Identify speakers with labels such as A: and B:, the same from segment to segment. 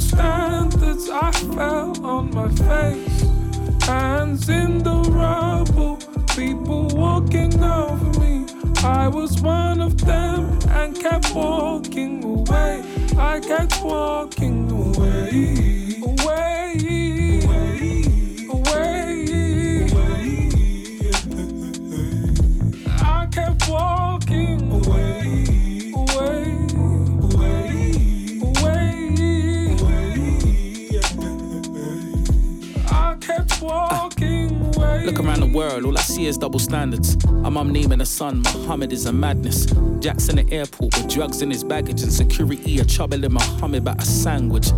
A: standards. I fell on my face, hands in the rubble, people walking over me. I was one of them and kept walking away. I kept walking away,
B: world, all I see is double standards. A mum naming a son, Muhammad is a madness. Jack's in the airport with drugs in his baggage and security a troubling Muhammad about a sandwich.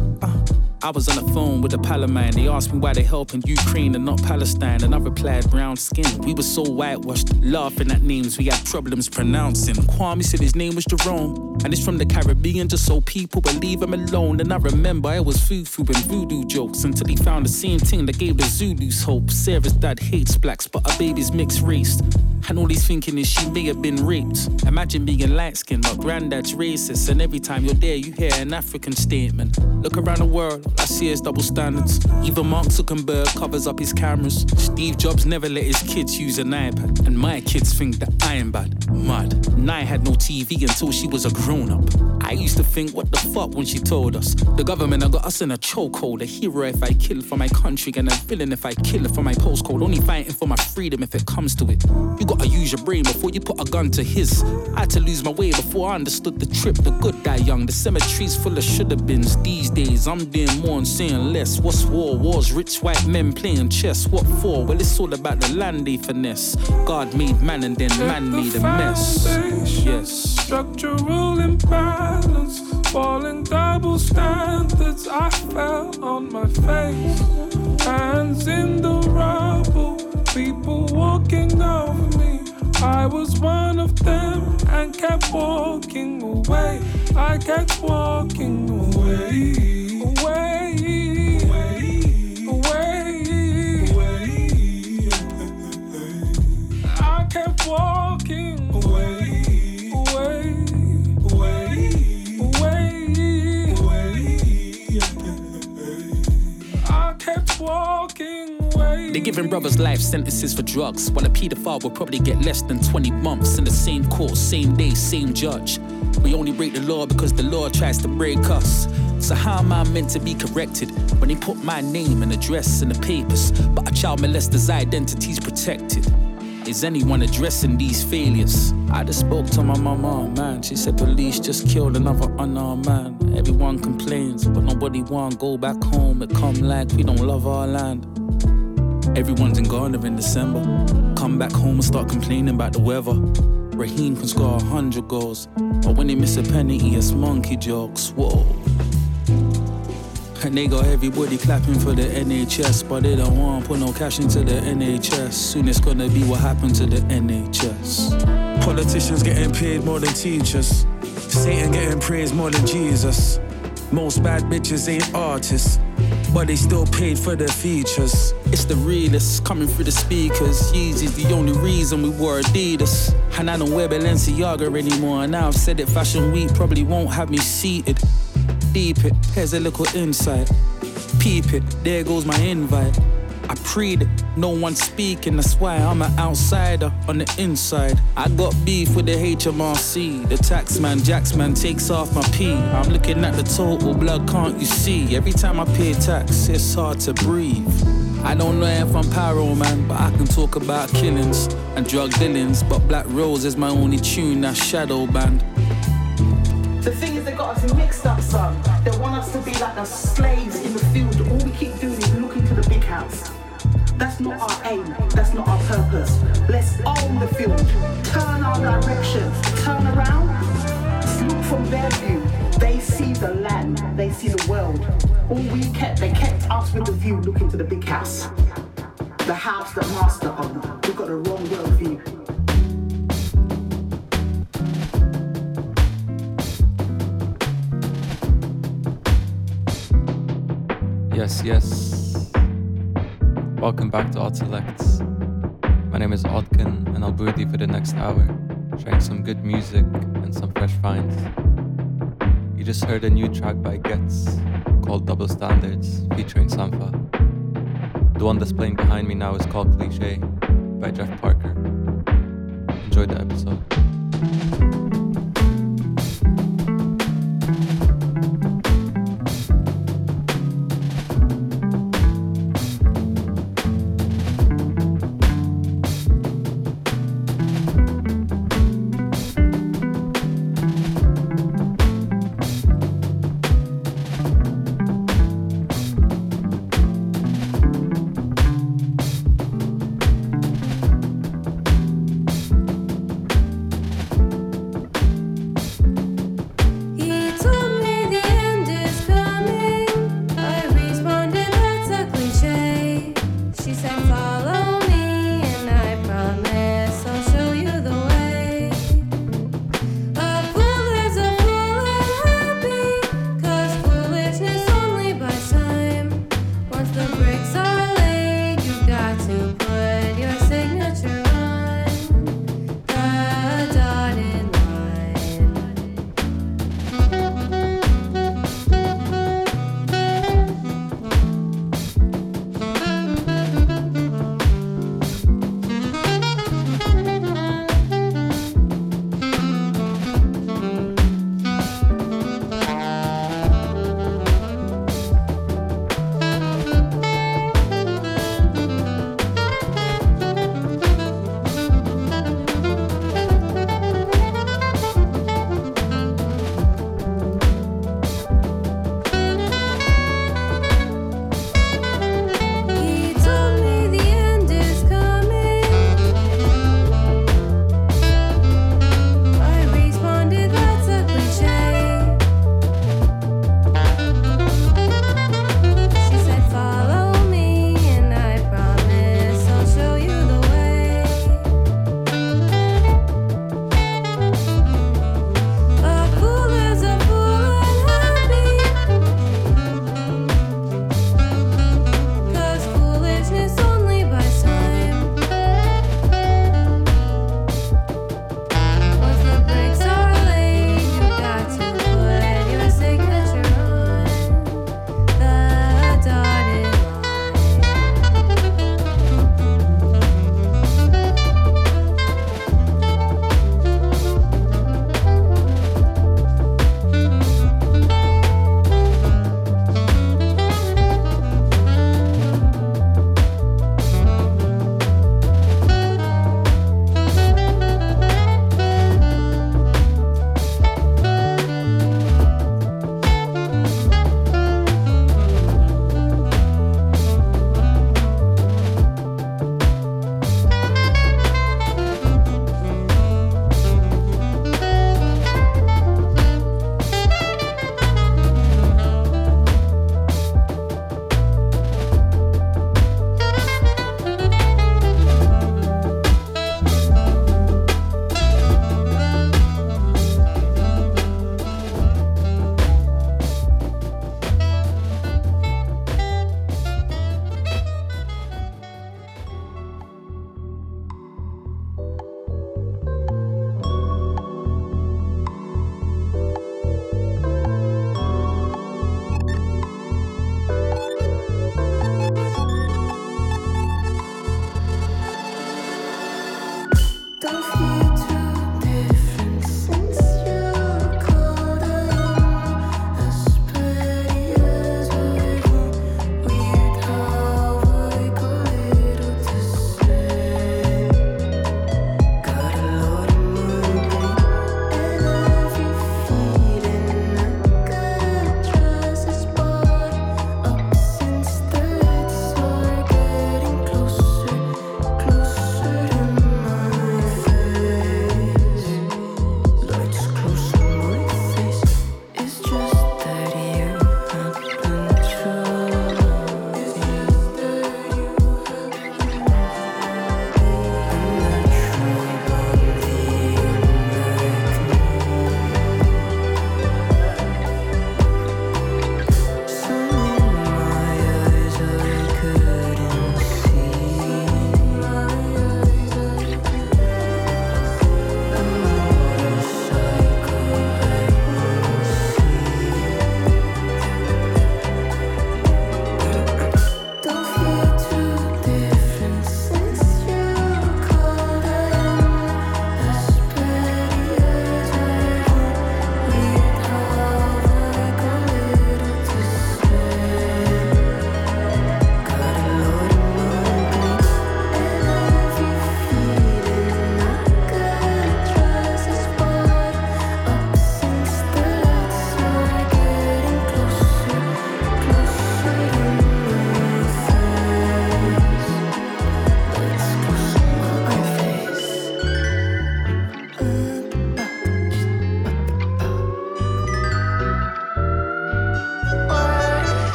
B: I was on the phone with a pal of mine. They asked me why they helping Ukraine and not Palestine, and I replied, brown skin. We were so whitewashed, laughing at names we had problems pronouncing. Kwame said his name was Jerome, and it's from the Caribbean, just so people leave him alone. And I remember it was foo-foo and voodoo jokes until he found the same thing that gave the Zulus hope. Sarah's dad hates blacks, but her baby's mixed race. And all he's thinking is she may have been raped. Imagine being light skinned, but granddad's racist. And every time you're there, you hear an African statement. Look around the world, I see is double standards. Even Mark Zuckerberg covers up his cameras. Steve Jobs never let his kids use an iPad. And my kids think that I am bad. Mad. Nye had no TV until she was a grown up. I used to think, what the fuck when she told us? The government have got us in a chokehold. A hero if I kill for my country, and a villain if I kill for my postcode. Only fighting for my freedom if it comes to it. You gotta use your brain before you put a gun to his. I had to lose my way before I understood the trip. The good die young. The cemetery's full of shoulda beens. These days, I'm doing more and saying less. What's war? Wars, rich white men playing chess. What for? Well, it's all about the land they finesse. God made man and then man made a mess. Yes.
A: Structural imbalance, falling double standards. I fell on my face, hands in the rubble, people walking over me. I was one of them and kept walking away. I kept walking away,
B: They're giving brothers life sentences for drugs, while a paedophile will probably get less than 20 months in the same court, same day, same judge. We only break the law because the law tries to break us. So how am I meant to be corrected when they put my name and address in the papers, but a child molester's identity's protected? Is anyone addressing these failures? I just spoke to my mama, man. She said police just killed another unarmed man. Everyone complains, but nobody want go back home. It come like we don't love our land. Everyone's in Ghana in December. Come back home and start complaining about the weather. Raheem can score a hundred goals, but when they miss a penalty, it's monkey jokes. Whoa. And they got everybody clapping for the NHS, but they don't want to put no cash into the NHS. Soon it's gonna be what happened to the NHS. Politicians getting paid more than teachers. Satan getting praised more than Jesus. Most bad bitches ain't artists, but they still paid for their features. It's the realists coming through the speakers. Yeezy's the only reason we wore Adidas. And I don't wear Balenciaga anymore. Now I've said it, Fashion Week probably won't have me seated. Deep it, here's a little insight. Peep it, there goes my invite. I prayed no one speaking, that's why I'm an outsider on the inside. I got beef with the HMRC, the taxman, Jacksman takes off my P. I'm looking at the total blood, can't you see? Every time I pay tax, it's hard to breathe. I don't know if I'm pyro man, but I can talk about killings and drug dealings. But Black Rose is my only tune, that Shadow Band.
C: The thing is, they got us mixed up, son. They want us to be like the slaves in the field. All we keep doing is looking to the big house. That's not our aim, that's not our purpose. Let's own the field, turn our direction, turn around, look from their view. They see the land, they see the world. All we kept, they kept us with the view looking to the big house. The house that master owned. We got the wrong worldview.
D: Yes, yes. Welcome back to Odd Selects. My name is Odqin, and I'll be with you for the next hour, sharing some good music and some fresh finds. You just heard a new track by Ghetts called Double Standards featuring Sampha. The one that's playing behind me now is called Cliche by Jeff Parker. Enjoy the episode.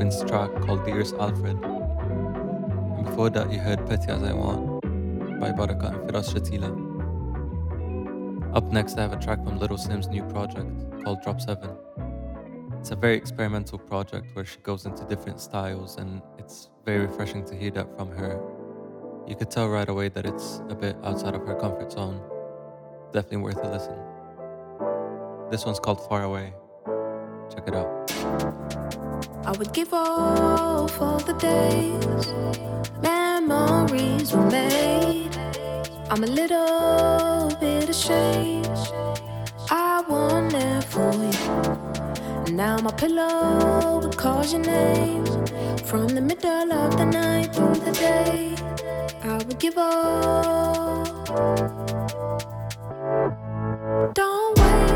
E: Chaplin's track called Dearest Alfred. And before that, you heard Petty As I Want by Baraka and Firas Shatila. Up next, I have a track from Little Simz new project called Drop 7. It's a very experimental project where she goes into different styles, and it's very refreshing to hear that from her. You could tell right away that it's a bit outside of her comfort zone. Definitely worth a listen. This one's called Far Away. Check it out.
F: I would give all for the days memories we made. I'm a little bit ashamed. I want it for you. Now my pillow would call your name from the middle of the night through the day. I would give all. Don't wait.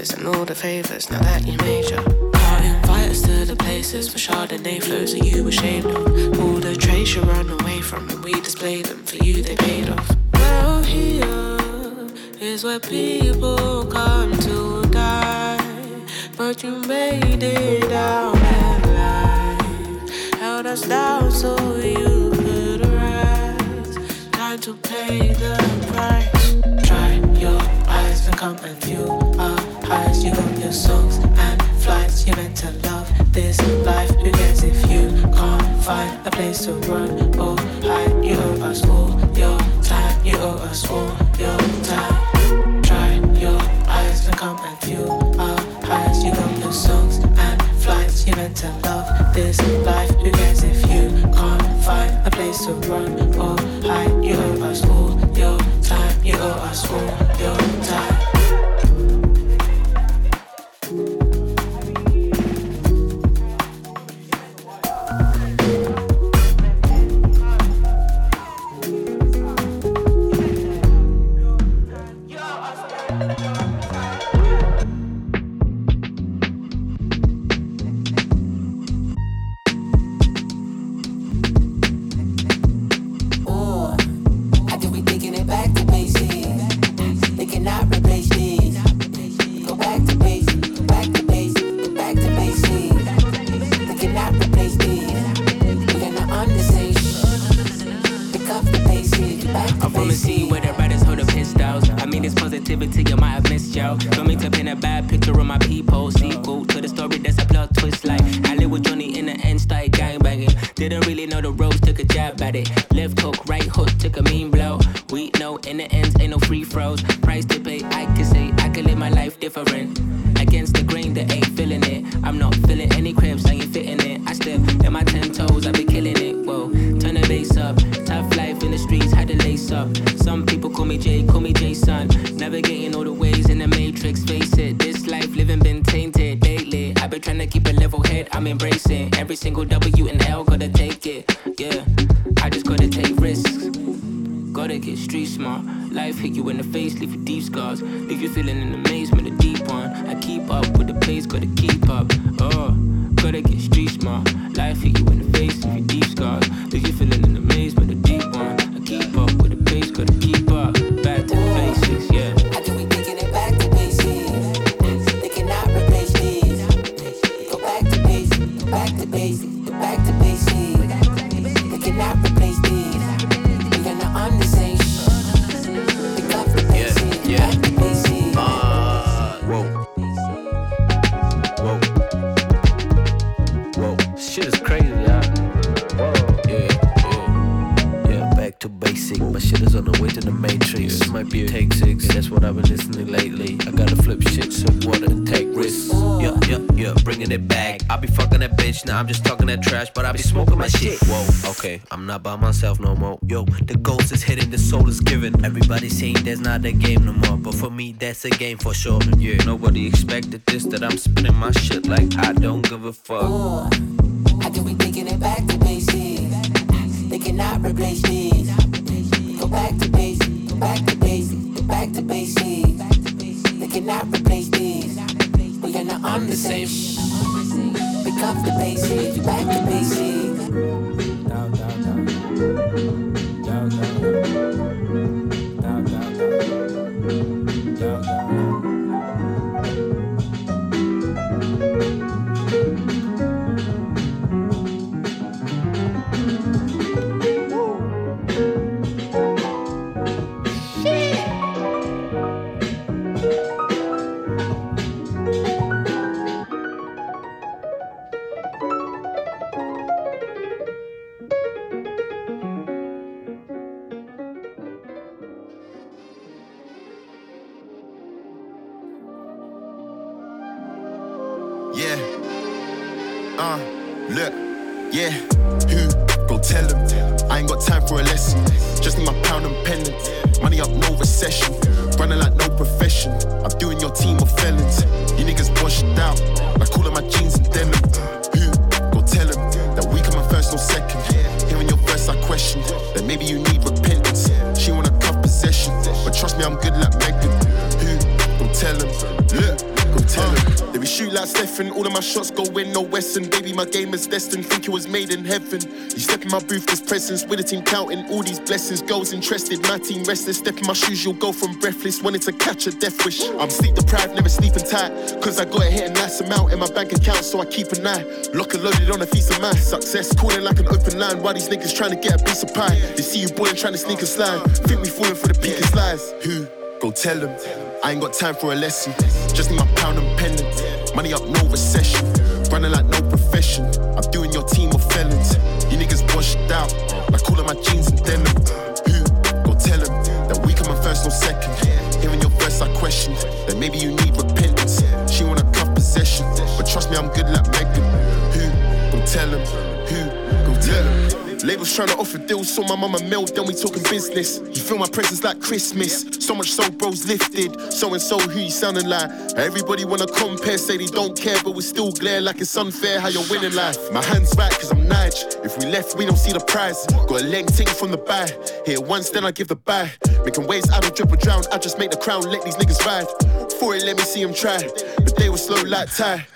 G: Faces and all the favors now that you major. Can't invite us to the places for Chardonnay flows that you were ashamed of. All the traits you run away from and we display them for you, they paid off. Well, here is where people come to die, but you made it out alive. Held us down so you could rise. Time to pay the price. Try your eyes and come and view highs. You got your songs and flights. You're meant to love this life. Who cares if you can't find a place to run or hide? You owe us all your time. You owe us all your time. Try your eyes and come and view our highs. You got your songs and flights. You're meant to love this life. Who cares if you can't find a place to run or hide? You owe us all your time. You owe us all
H: positivity, you might have missed, yo. Don't mean to paint a bad picture of my people. Sequel to the story, that's a plot twist like with Johnny in the end, started gangbanging. Didn't really know the ropes, took a jab at it. Left hook, right hook, took a mean blow. We know in the ends, ain't no free throws. I'm embracing. Every single W and L, gotta take it. Yeah, I just gotta take risks. Gotta get street smart. Life hit you in the face, leave you deep scars. Leave you feeling in amazement, a deep one. I keep up with the pace, gotta keep up. Oh, gotta get street smart.
I: Not a game no more, but for me, that's a game for sure. Yeah, nobody expected this, that I'm spinning my shit like I don't give a fuck.
J: I do be taking it back to basics. They cannot replace these. Go back to basics, Go back to basics, Go back to basics. They cannot replace these. We're gonna understate. Pick up the basics, back to basics.
K: Yeah. Presence, with the team counting all these blessings. Girls interested, my team restless. Step in my shoes, you'll go from breathless, wanting to catch a death wish. I'm sleep deprived, never sleeping tight, cause I got to hit a nice amount in my bank account, so I keep an eye. Lock and loaded on a feast of my success, calling like an open line. Why these niggas trying to get a piece of pie? They see you boy trying to sneak a slide, think we falling for the peakest lies. Who? Go tell them. I ain't got time for a lesson. Just need my pound and pendant. Money up, no recession. Running like no profession. I'm doing your team of felons. You niggas washed out. Like all of my jeans and denim. Who? Go tell them that we come in first, no second. Hearing your verse, I question. That maybe you need repentance. She wanna cuff possession. But trust me, I'm good like Megan. Who? Go tell them. Who? Go tell them. Labels trying to offer deals, so my mama mailed, then we talking business. You feel my presence like Christmas. So much so, bros lifted. So and so, who you sounding like? Everybody wanna compare, say they don't care, but we still glare like it's unfair how you're winning life. My hands back, cause I'm Nige. If we left, we don't see the prize. Got a leg ting from the buy. Here once, then I give the buy. Making waves, I don't drip or drown. I just make the crown, let these niggas ride. For it, let me see them try. But they were slow like tie.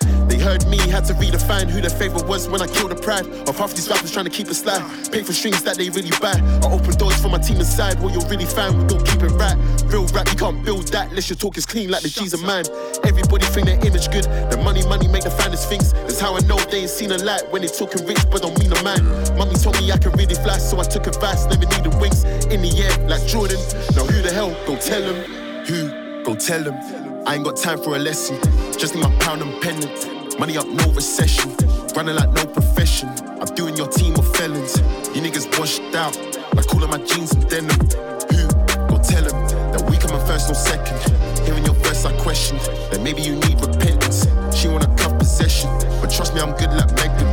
K: Heard me, had to redefine who their favorite was when I killed the pride of half these rappers trying to keep it slide. Pay for strings that they really buy. I open doors for my team inside. What you're really fine, we don't keep it right. Real rap, you can't build that unless your talk is clean like the G's of mine. Everybody think their image good. The money, money make the finest things. That's how I know they ain't seen a light when they talking rich, but don't mean a man. Mommy told me I can really fly, so I took advice. Never needed wings in the air like Jordan. Now who the hell? Go tell him. Who? Go tell him. I ain't got time for a lesson. Just need my pound and pendant. Money up, no recession. Running like no profession. I'm doing your team of felons. You niggas washed out. Like all of my jeans and denim. Who? Go tell them that we come in first, no second. Hearing your verse, I question. That maybe you need repentance. She wanna cuff possession. But trust me, I'm good like Megan.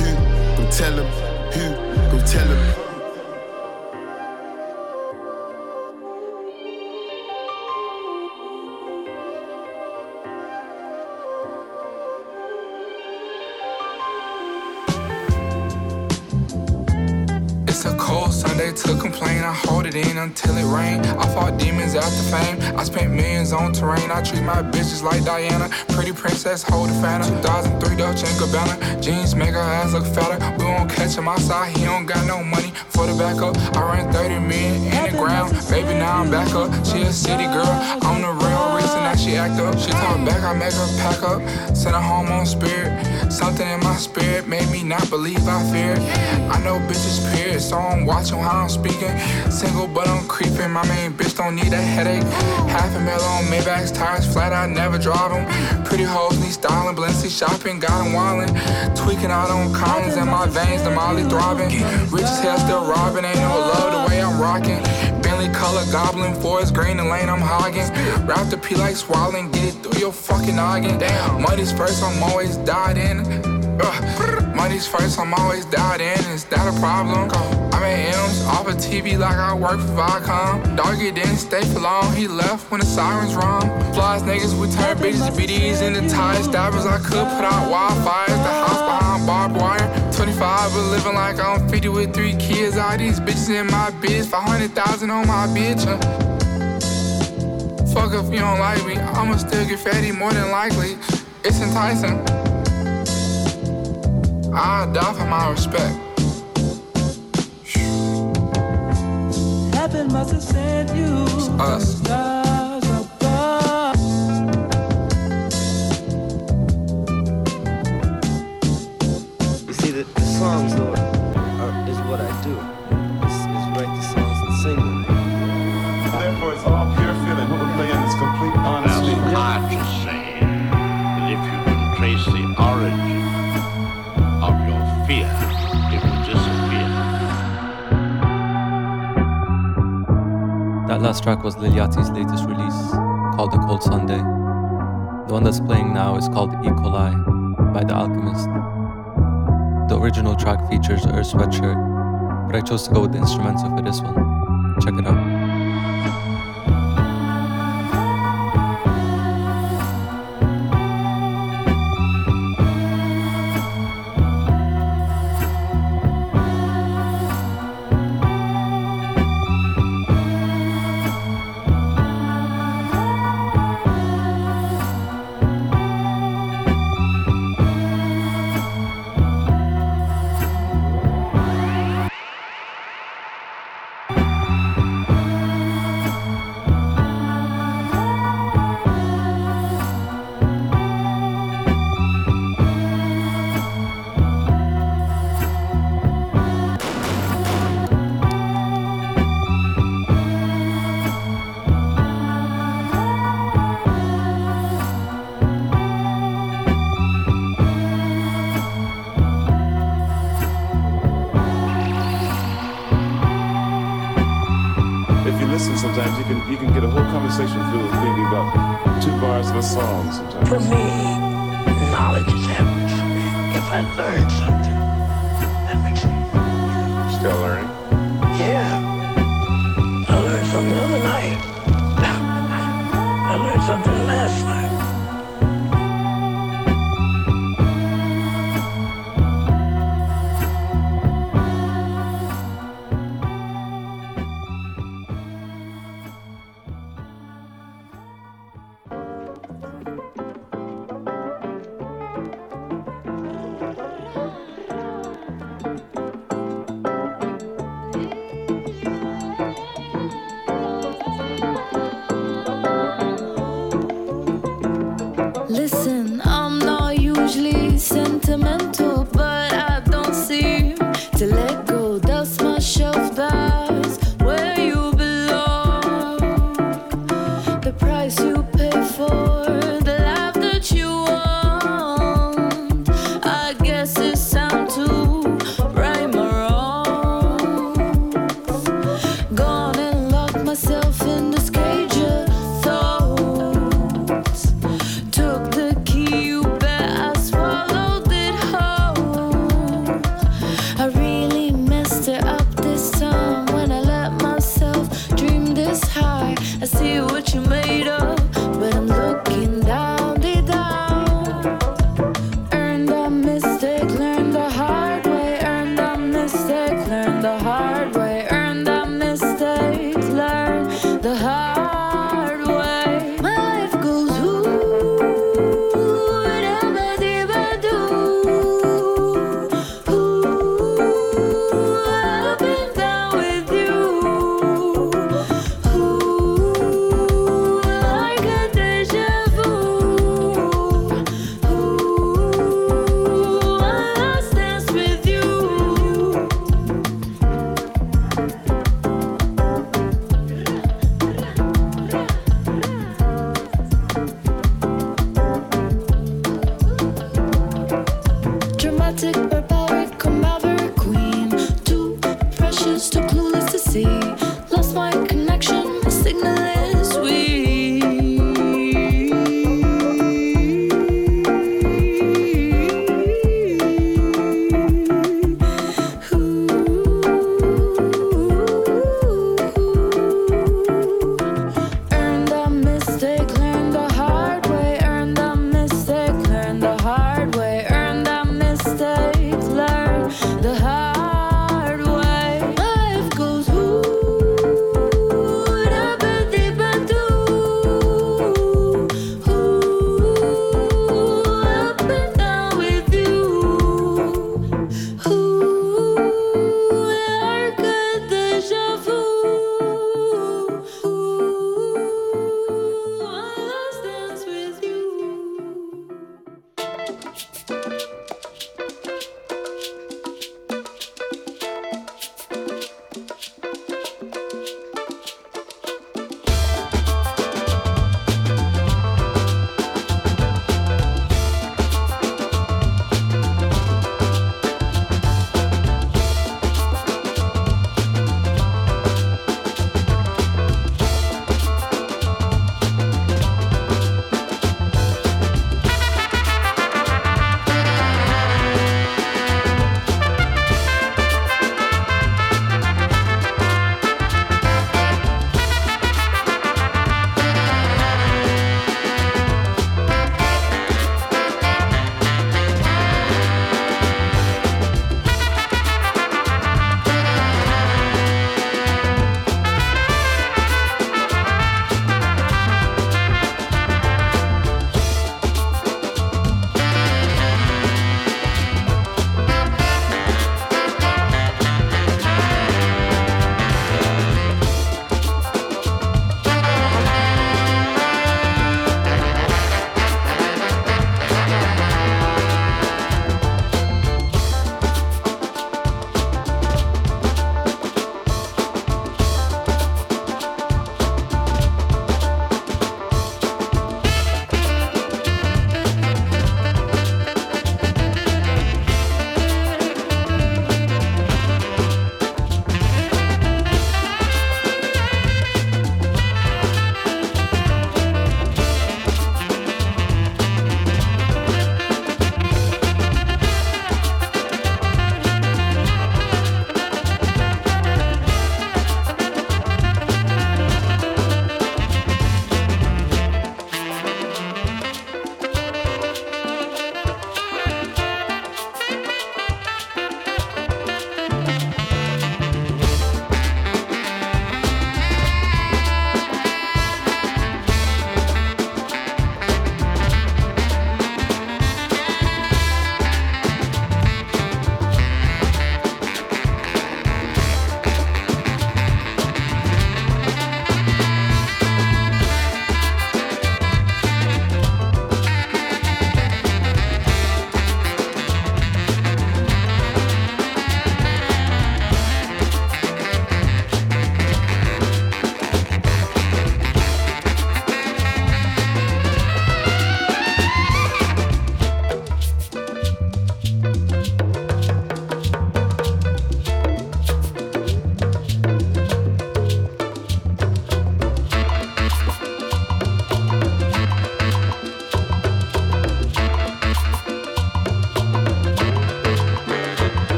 K: Who? Go tell them. Who? Go tell them.
L: To cold, Sunday to complain. I hold it in until it rain. I fought demons after fame. I spent millions on terrain. I treat my bitches like Diana. Pretty princess, hold a fanner. 2003 Dolce & Gabbana. Jeans make her ass look fatter. We won't catch him outside. He don't got no money for the backup. I ran 30 million in the ground. Baby, now I'm back up. She a city girl. I'm the real reason now she act up. She talk back, I make her pack up. Send her home on spirit. Something in my spirit made me not believe I fear. I know bitches period, so I'm watching how I'm speaking. Single but I'm creeping. My main bitch don't need a headache. Half a mil on Maybach's tires flat, I never drive them. Pretty hoes need styling, Balenci shopping, got them wildin'. Tweaking out on Collins in my veins, the Molly throbbing. Rich as hell still robbing, ain't no love the way I'm rocking. Color goblin, forest green, and lane I'm hogging. Wrap the P like swallowing, get it through your fucking noggin. Damn, money's first, I'm always died in. Ugh. Money's first, I'm always dialed in. Is that a problem? I'm at M's off of TV like I work for Viacom. Doggy didn't stay for long, he left when the sirens rung. Flies niggas, we turn bitches, BDs the tie stabbers. I could put out wildfires, the house behind barbed wire. 25, but living like I'm 50 with three kids. All these bitches in my biz, 500,000 on my bitch. Uh. Fuck if you don't like me, I'ma still get fatty more than likely. It's enticing. I die for my respect. Heaven must have sent you us.
I: Songs, though, are, is what I do. Is, is write the songs and sing them.
M: Therefore, it's all pure feeling. What we're playing is complete honesty.
N: That's hard to say. But if you can trace the origin of your fear, it will disappear.
E: That last track was Lil Yachty's latest release, called A Cold Sunday. The one that's playing now is called E. coli by The Alchemist. The original track features Earl Sweatshirt, but I chose to go with the instrumental for this one. Check it out.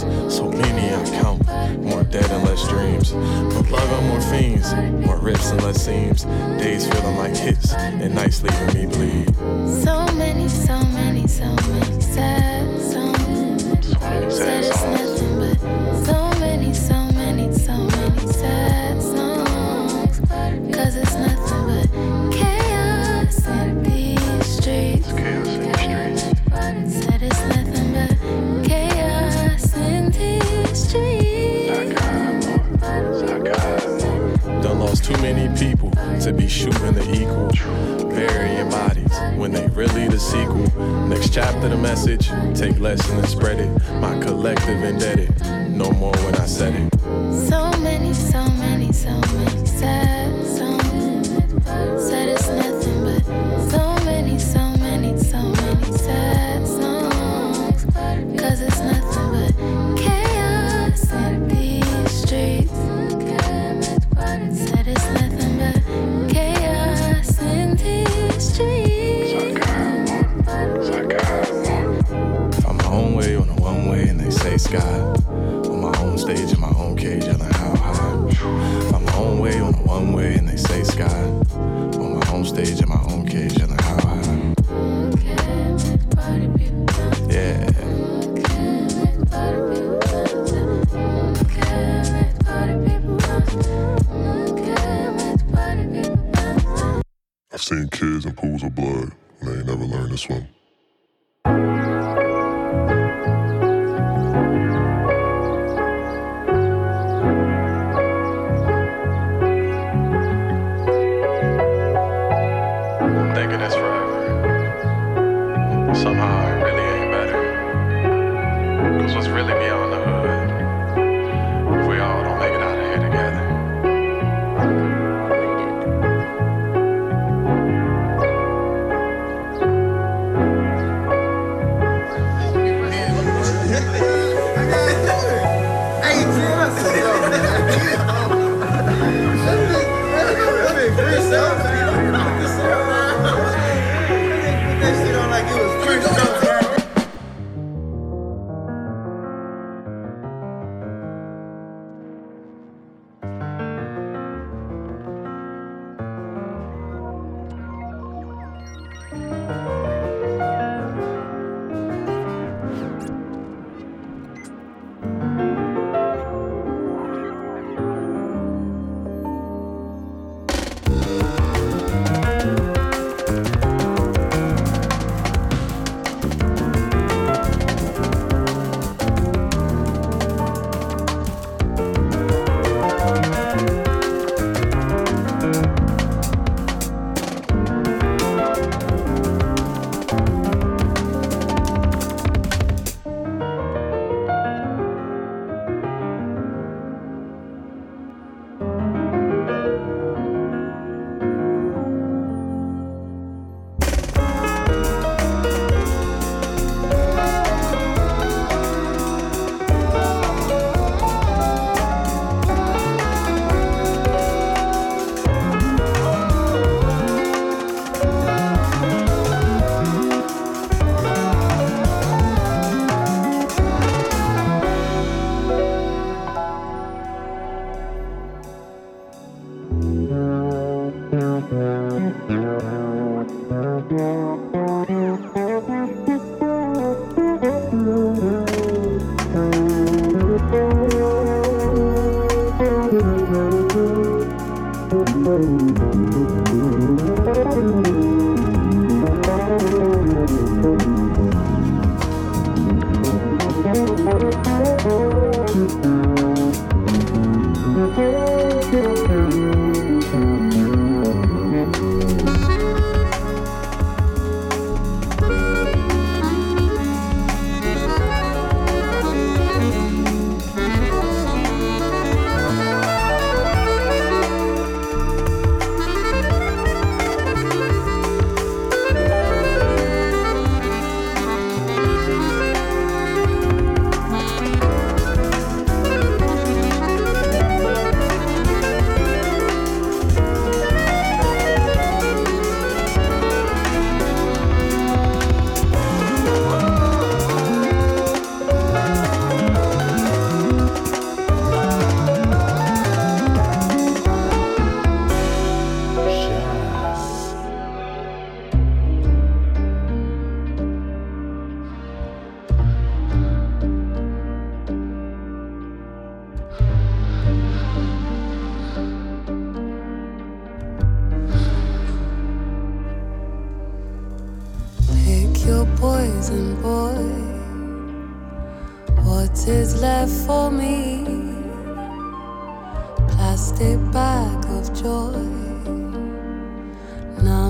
O: dreams. So many I count, more dead and less dreams. But love and more fiends, more rips and less seams. Days feeling like hits, and nights leaving me bleed.
N: So many, so many, so many.
O: to be shooting the equal. Burying bodies when they really the sequel. Next chapter, the message. Take lesson and spread it. My collective indebted. No more when I said it.
N: So
O: sky. thinking it's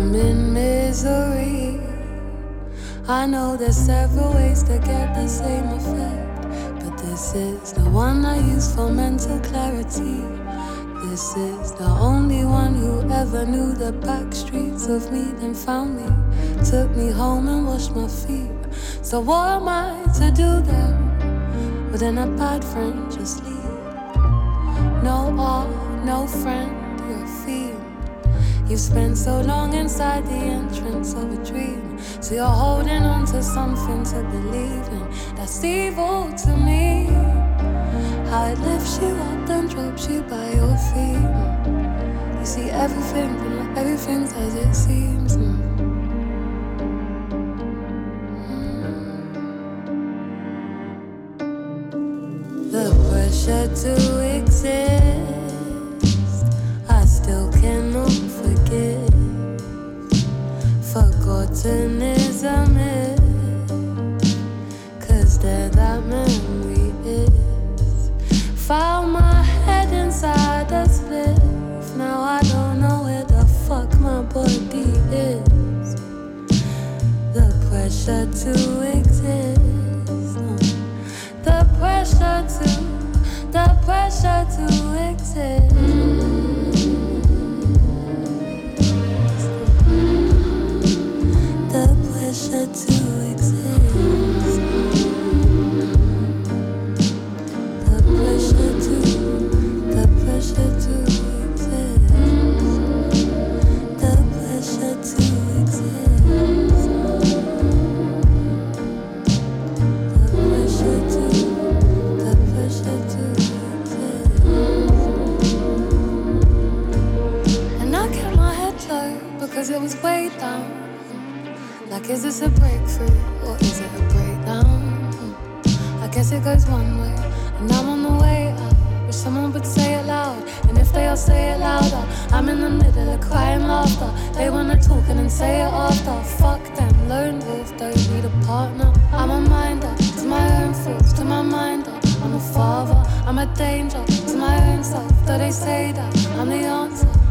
P: Numb in misery. I know there's several ways to get the same effect, but this is the one I use for mental clarity. This is the only one who ever knew the back streets of me, then found me, took me home and washed my feet. So what am I to do then? Within a bad friend, just leave. No art, no friend. You've spent so long inside the entrance of a dream. So you're holding on to something to believe in. That's evil to me. How it lifts you up and drops you by your feet. You see everything, but not everything's as it seems. Mm. Mm. The pressure to exist, Is that is. Found my head inside a. Now I don't know where the fuck my body is. The pressure to exist. The pressure to, the pressure to exist. Down. Like, is this a breakthrough or is it a breakdown? I guess it goes one way, and I'm on the way out. Wish someone would say it loud, and if they all say it louder, I'm in the middle of crying laughter. They wanna talk and then say it after. Fuck them, lone wolf, don't need a partner. I'm a minder to my own thoughts, to my minder. I'm a father, I'm a danger to my own self. Though they say that I'm the answer.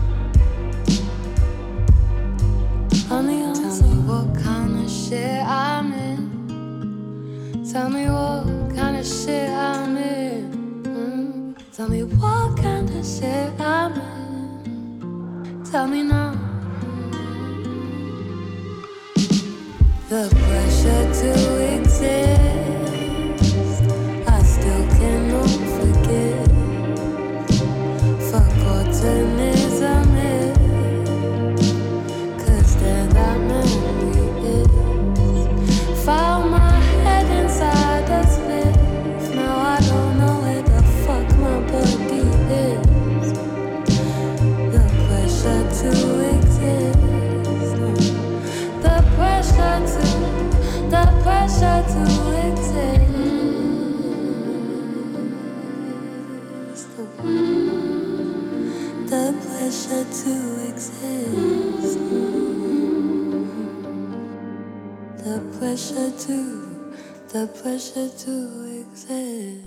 P: Shit I'm in. Tell me what kind of shit I'm in. Mm. Tell me what kind of shit I'm in. Tell me now. The pressure to exist. I still cannot forget. Forgotten pressure to, the pressure to exist.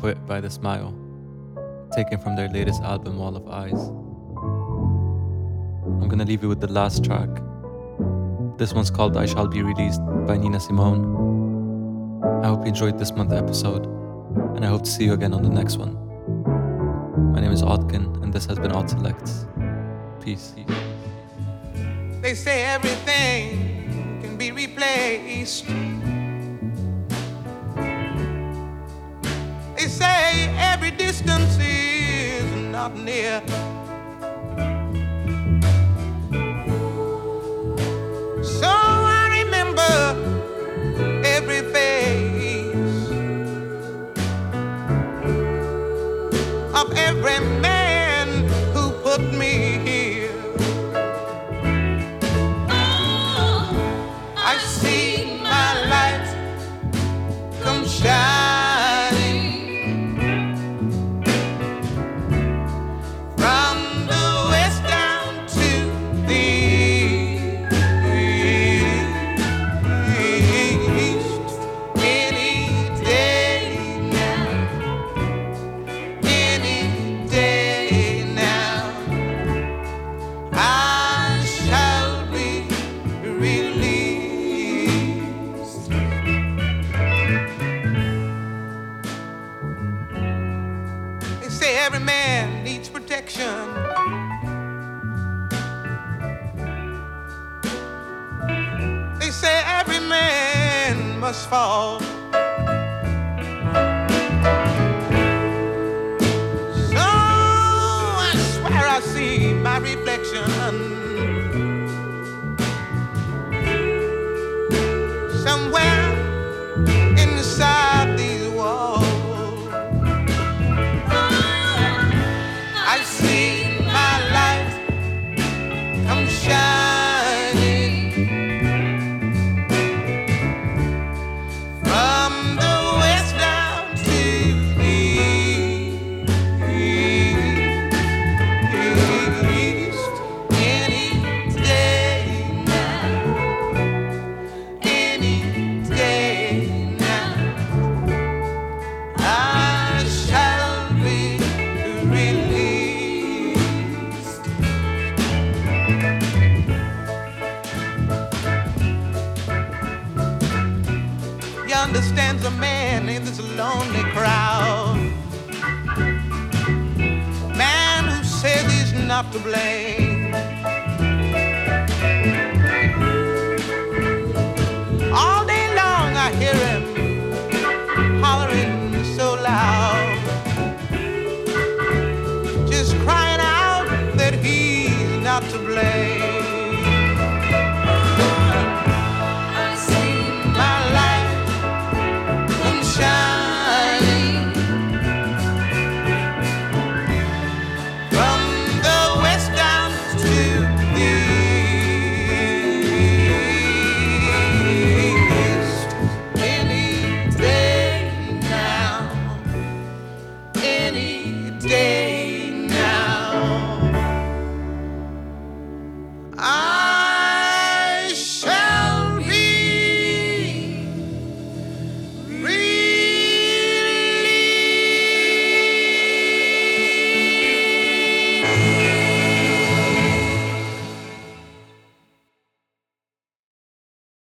E: Quit by The Smile, taken from their latest album, Wall of Eyes. I'm gonna leave you with the last track. This one's called I Shall Be Released by Nina Simone. I hope you enjoyed this month's episode, and I hope to see you again on the next one. My name is Odqin, and this has been Odd Selects. Peace.
Q: They say everything can be replaced. Every distance is not near. So I remember every face of every